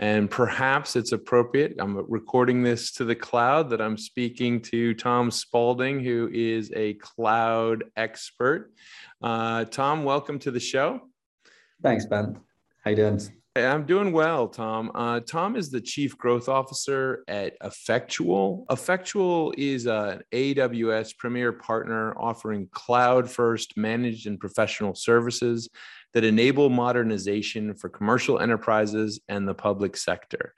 And perhaps it's appropriate. I'm recording this to the cloud that I'm speaking to Tom Spalding, who is a cloud expert. Uh, Tom, welcome to the show. Thanks, Ben. How you doing? I'm doing well, Tom. Uh, Tom is the chief growth officer at Effectual. Effectual is an AWS premier partner offering cloud first managed and professional services that enable modernization for commercial enterprises and the public sector.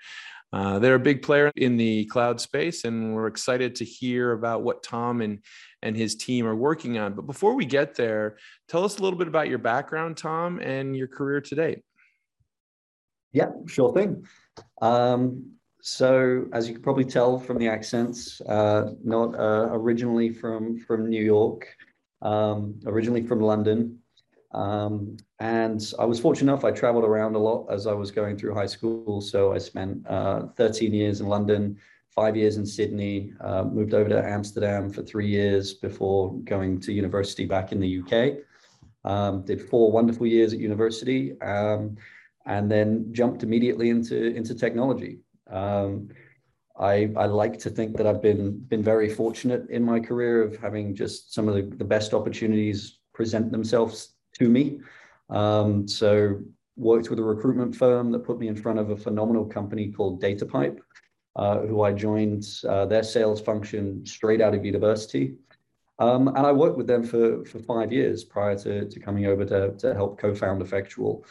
Uh, they're a big player in the cloud space, and we're excited to hear about what Tom and, and his team are working on. But before we get there, tell us a little bit about your background, Tom, and your career to date. Yeah, sure thing. Um, so, as you can probably tell from the accents, uh, not uh, originally from from New York, um, originally from London, um, and I was fortunate enough, I traveled around a lot as I was going through high school. So I spent uh, 13 years in London, five years in Sydney, uh, moved over to Amsterdam for three years before going to university back in the UK. Um, did four wonderful years at university um, and then jumped immediately into, into technology. Um, I, I, like to think that I've been, been very fortunate in my career of having just some of the, the best opportunities present themselves to me. Um, so worked with a recruitment firm that put me in front of a phenomenal company called DataPipe, uh, who I joined uh, their sales function straight out of university. Um, and I worked with them for, for five years prior to, to coming over to, to help co-found Effectual.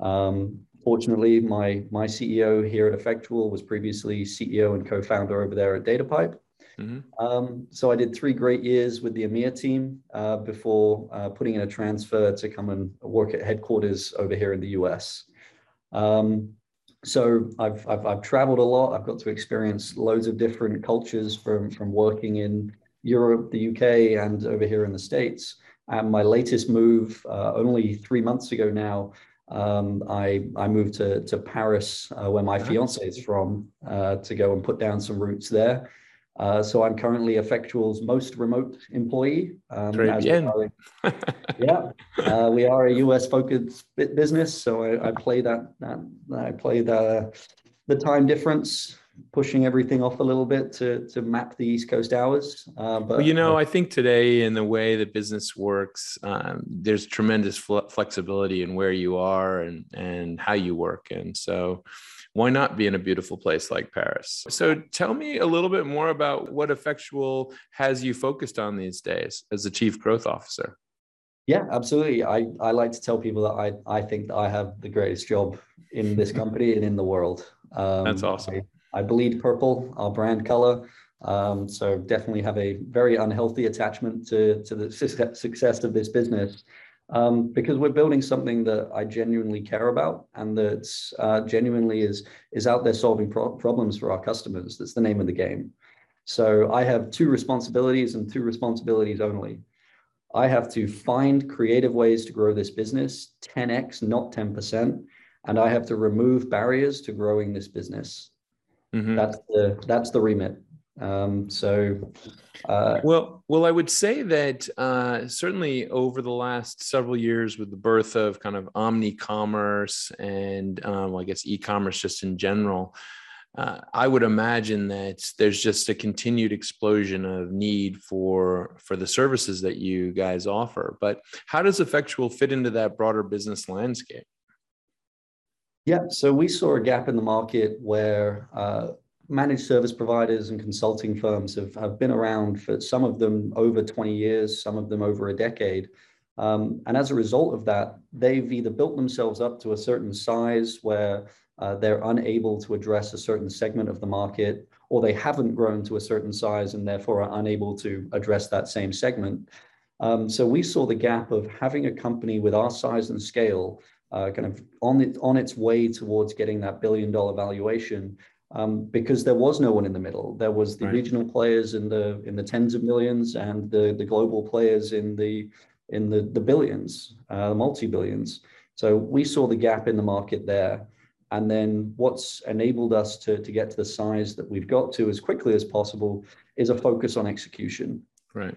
Um, fortunately, my, my CEO here at Effectual was previously CEO and co-founder over there at DataPipe. Mm-hmm. Um, so I did three great years with the EMEA team uh, before uh, putting in a transfer to come and work at headquarters over here in the US. Um, so I've, I've, I've traveled a lot. I've got to experience loads of different cultures from, from working in Europe, the UK, and over here in the States. And my latest move, uh, only three months ago now, um, I, I moved to, to Paris, uh, where my fiance is from, uh, to go and put down some roots there. Uh, so I'm currently Effectual's most remote employee. Um, bien. yeah, uh, we are a US focused business, so I, I play that, that I play the the time difference, pushing everything off a little bit to to map the East Coast hours. Uh, but well, you know, I think today in the way the business works, um, there's tremendous fl- flexibility in where you are and and how you work, and so why not be in a beautiful place like Paris? So tell me a little bit more about what Effectual has you focused on these days as the chief growth officer. Yeah, absolutely. I, I like to tell people that I, I think that I have the greatest job in this company and in the world. Um, That's awesome. I, I, bleed purple, our brand color. Um, so definitely have a very unhealthy attachment to, to the success of this business um, because we're building something that I genuinely care about and that uh, genuinely is is out there solving pro- problems for our customers. That's the name of the game. So I have two responsibilities and two responsibilities only. I have to find creative ways to grow this business 10x, not 10%, and I have to remove barriers to growing this business. Mm-hmm. That's the that's the remit. Um, so, uh, well, well, I would say that uh, certainly over the last several years, with the birth of kind of omni commerce and um, well, I guess e-commerce just in general, uh, I would imagine that there's just a continued explosion of need for for the services that you guys offer. But how does Effectual fit into that broader business landscape? Yeah, so we saw a gap in the market where uh, managed service providers and consulting firms have, have been around for some of them over 20 years, some of them over a decade. Um, and as a result of that, they've either built themselves up to a certain size where uh, they're unable to address a certain segment of the market, or they haven't grown to a certain size and therefore are unable to address that same segment. Um, so we saw the gap of having a company with our size and scale uh, kind of on it on its way towards getting that billion dollar valuation um, because there was no one in the middle. There was the right. regional players in the in the tens of millions and the the global players in the in the the billions, uh, multi billions. So we saw the gap in the market there. And then what's enabled us to, to get to the size that we've got to as quickly as possible is a focus on execution. Right.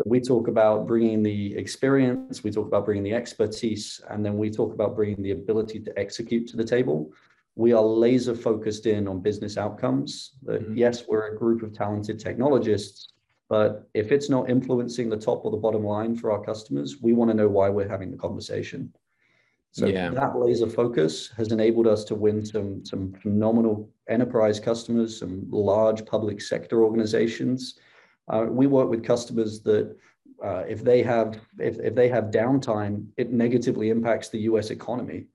So we talk about bringing the experience, we talk about bringing the expertise, and then we talk about bringing the ability to execute to the table. We are laser focused in on business outcomes. That mm-hmm. yes, we're a group of talented technologists, but if it's not influencing the top or the bottom line for our customers, we want to know why we're having the conversation. So yeah. that laser focus has enabled us to win some some phenomenal enterprise customers, some large public sector organizations uh, we work with customers that uh, if they have if, if they have downtime, it negatively impacts the U.S. economy.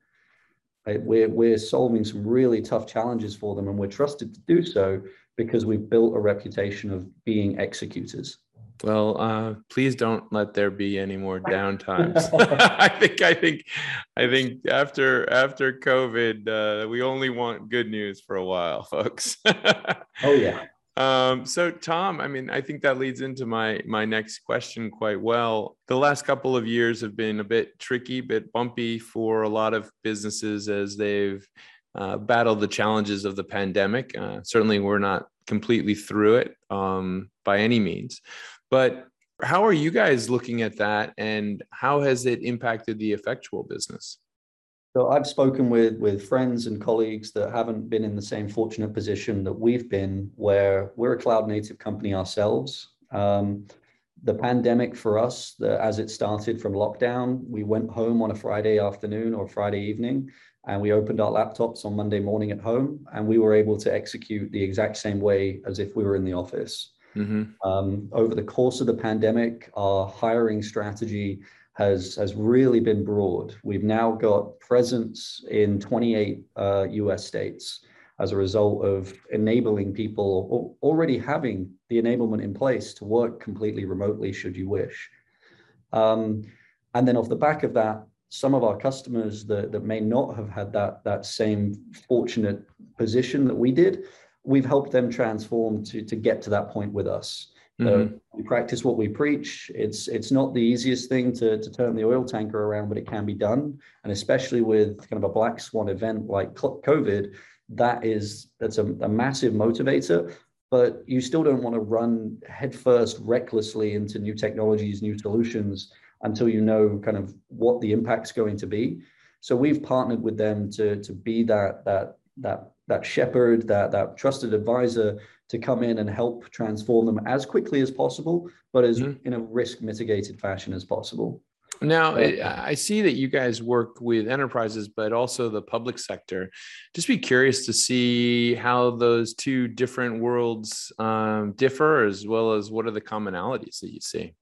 Right? We're we're solving some really tough challenges for them, and we're trusted to do so because we've built a reputation of being executors. Well, uh, please don't let there be any more downtimes. I think, I think, I think after after COVID, uh, we only want good news for a while, folks. oh yeah, um, so Tom, I mean, I think that leads into my my next question quite well. The last couple of years have been a bit tricky, bit bumpy for a lot of businesses as they've uh, battled the challenges of the pandemic. Uh, certainly, we're not completely through it um, by any means, but how are you guys looking at that, and how has it impacted the effectual business? So I've spoken with with friends and colleagues that haven't been in the same fortunate position that we've been, where we're a cloud native company ourselves. Um, the pandemic for us, the, as it started from lockdown, we went home on a Friday afternoon or Friday evening, and we opened our laptops on Monday morning at home, and we were able to execute the exact same way as if we were in the office. Mm-hmm. Um, over the course of the pandemic, our hiring strategy has has really been broad. We've now got presence in 28 uh, U.S. states as a result of enabling people already having the enablement in place to work completely remotely, should you wish. Um, and then off the back of that, some of our customers that, that may not have had that, that same fortunate position that we did, we've helped them transform to, to get to that point with us. Mm-hmm. we practice what we preach. It's it's not the easiest thing to, to turn the oil tanker around, but it can be done. And especially with kind of a black swan event like COVID, that is that's a, a massive motivator. But you still don't want to run headfirst recklessly into new technologies, new solutions until you know kind of what the impact's going to be. So we've partnered with them to to be that that that that shepherd, that that trusted advisor to come in and help transform them as quickly as possible, but as mm-hmm. in a risk mitigated fashion as possible. Now, I see that you guys work with enterprises, but also the public sector. Just be curious to see how those two different worlds um, differ, as well as what are the commonalities that you see.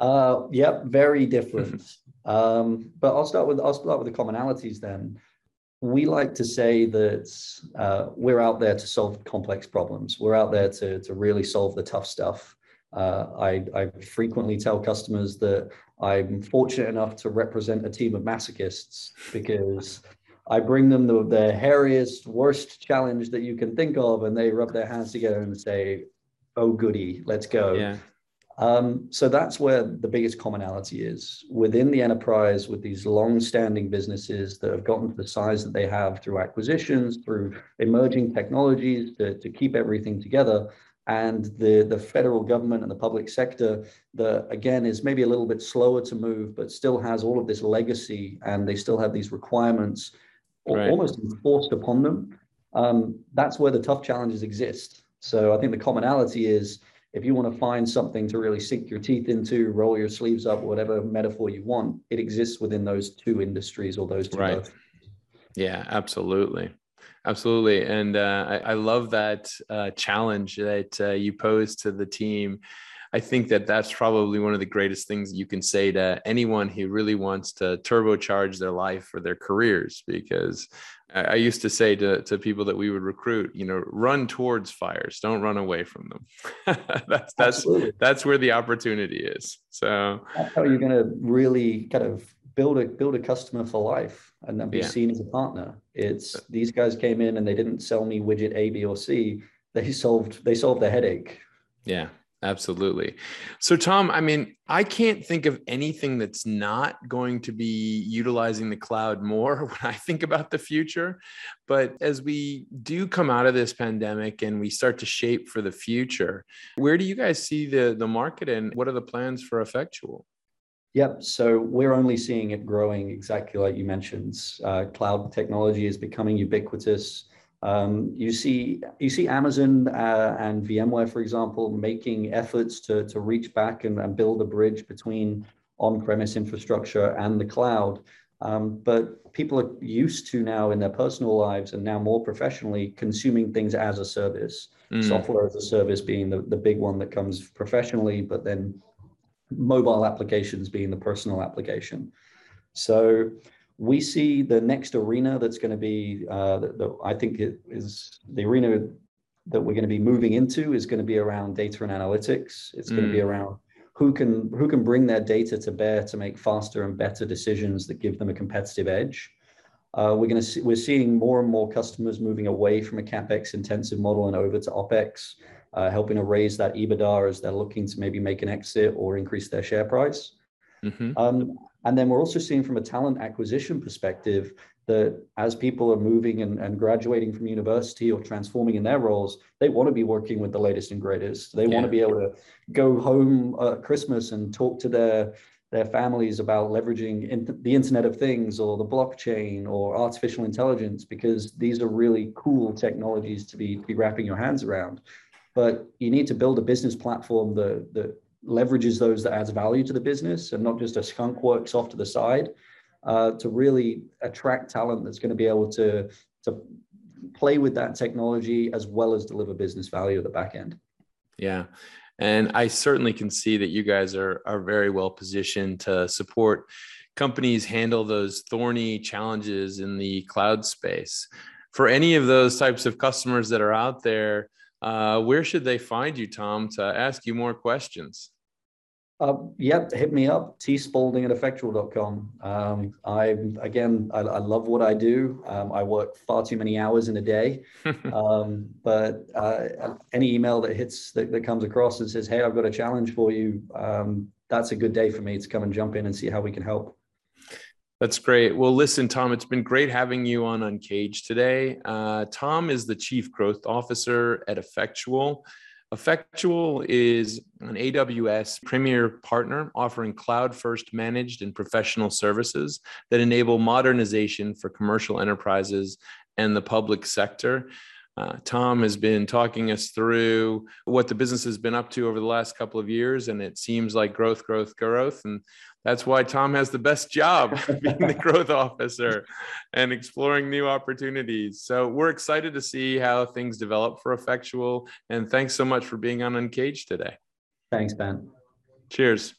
Uh, yep, very different. um, but I'll start with I'll start with the commonalities then we like to say that uh, we're out there to solve complex problems. We're out there to, to really solve the tough stuff. Uh, I, I, frequently tell customers that I'm fortunate enough to represent a team of masochists because I bring them the, the hairiest, worst challenge that you can think of, and they rub their hands together and say, "Oh goody, let's go." Yeah. Um, so that's where the biggest commonality is within the enterprise with these long-standing businesses that have gotten to the size that they have through acquisitions, through emerging technologies to, to keep everything together. And the, the federal government and the public sector that again is maybe a little bit slower to move, but still has all of this legacy and they still have these requirements right. almost enforced upon them. Um, that's where the tough challenges exist. So I think the commonality is if you want to find something to really sink your teeth into, roll your sleeves up, whatever metaphor you want, it exists within those two industries or those two. Right. Both. Yeah, absolutely. Absolutely. And uh, I, I, love that uh, challenge that uh, you pose to the team. I think that that's probably one of the greatest things you can say to anyone who really wants to turbocharge their life or their careers because I used to say to, to people that we would recruit, you know, run towards fires, don't run away from them. that's that's Absolutely. that's where the opportunity is. So that's how you're going to really kind of build a build a customer for life and then be yeah. seen as a partner. It's these guys came in and they didn't sell me widget A, B, or C. They solved they solved the headache. Yeah, absolutely. So Tom, I mean, I can't think of anything that's not going to be utilizing the cloud more when I think about the future. But as we do come out of this pandemic and we start to shape for the future, where do you guys see the the market and what are the plans for Effectual? Yep. So we're only seeing it growing exactly like you mentioned. Uh, cloud technology is becoming ubiquitous. Um, you see, you see Amazon uh, and VMware, for example, making efforts to, to reach back and, and build a bridge between on-premise infrastructure and the cloud. Um, but people are used to now in their personal lives and now more professionally consuming things as a service. Mm. Software as a service being the, the big one that comes professionally, but then mobile applications being the personal application. So we see the next arena that's going to be, uh, the, the, I think it is the arena that we're going to be moving into is going to be around data and analytics. It's mm. going to be around who can who can bring their data to bear to make faster and better decisions that give them a competitive edge. Uh, we're going to see, we're seeing more and more customers moving away from a capex intensive model and over to opex uh, helping to raise that EBITDA as they're looking to maybe make an exit or increase their share price. Mm-hmm. Um, and then we're also seeing from a talent acquisition perspective that as people are moving and, and graduating from university or transforming in their roles, they want to be working with the latest and greatest. They yeah. want to be able to go home at Christmas and talk to their their families about leveraging in the Internet of Things or the blockchain or artificial intelligence because these are really cool technologies to be, be wrapping your hands around but you need to build a business platform that, that leverages those that adds value to the business and not just a skunk works off to the side uh, to really attract talent that's going to be able to, to play with that technology as well as deliver business value at the back end. Yeah. And I certainly can see that you guys are, are very well positioned to support companies handle those thorny challenges in the cloud space. For any of those types of customers that are out there, uh, where should they find you, Tom, to ask you more questions? Uh, yep, hit me up, tspalding at effectual.com. Um, I, again, I, I, love what I do. Um, I work far too many hours in a day. um, but uh, any email that hits, that, that, comes across and says, hey, I've got a challenge for you, um, that's a good day for me to come and jump in and see how we can help. That's great. Well, listen, Tom, it's been great having you on Uncaged today. Uh, Tom is the Chief Growth Officer at Effectual. Effectual is an AWS premier partner offering cloud first managed and professional services that enable modernization for commercial enterprises and the public sector. Uh, Tom has been talking us through what the business has been up to over the last couple of years, and it seems like growth, growth, growth. And that's why Tom has the best job being the growth officer and exploring new opportunities. So we're excited to see how things develop for Effectual. And thanks so much for being on Uncaged today. Thanks, Ben. Cheers.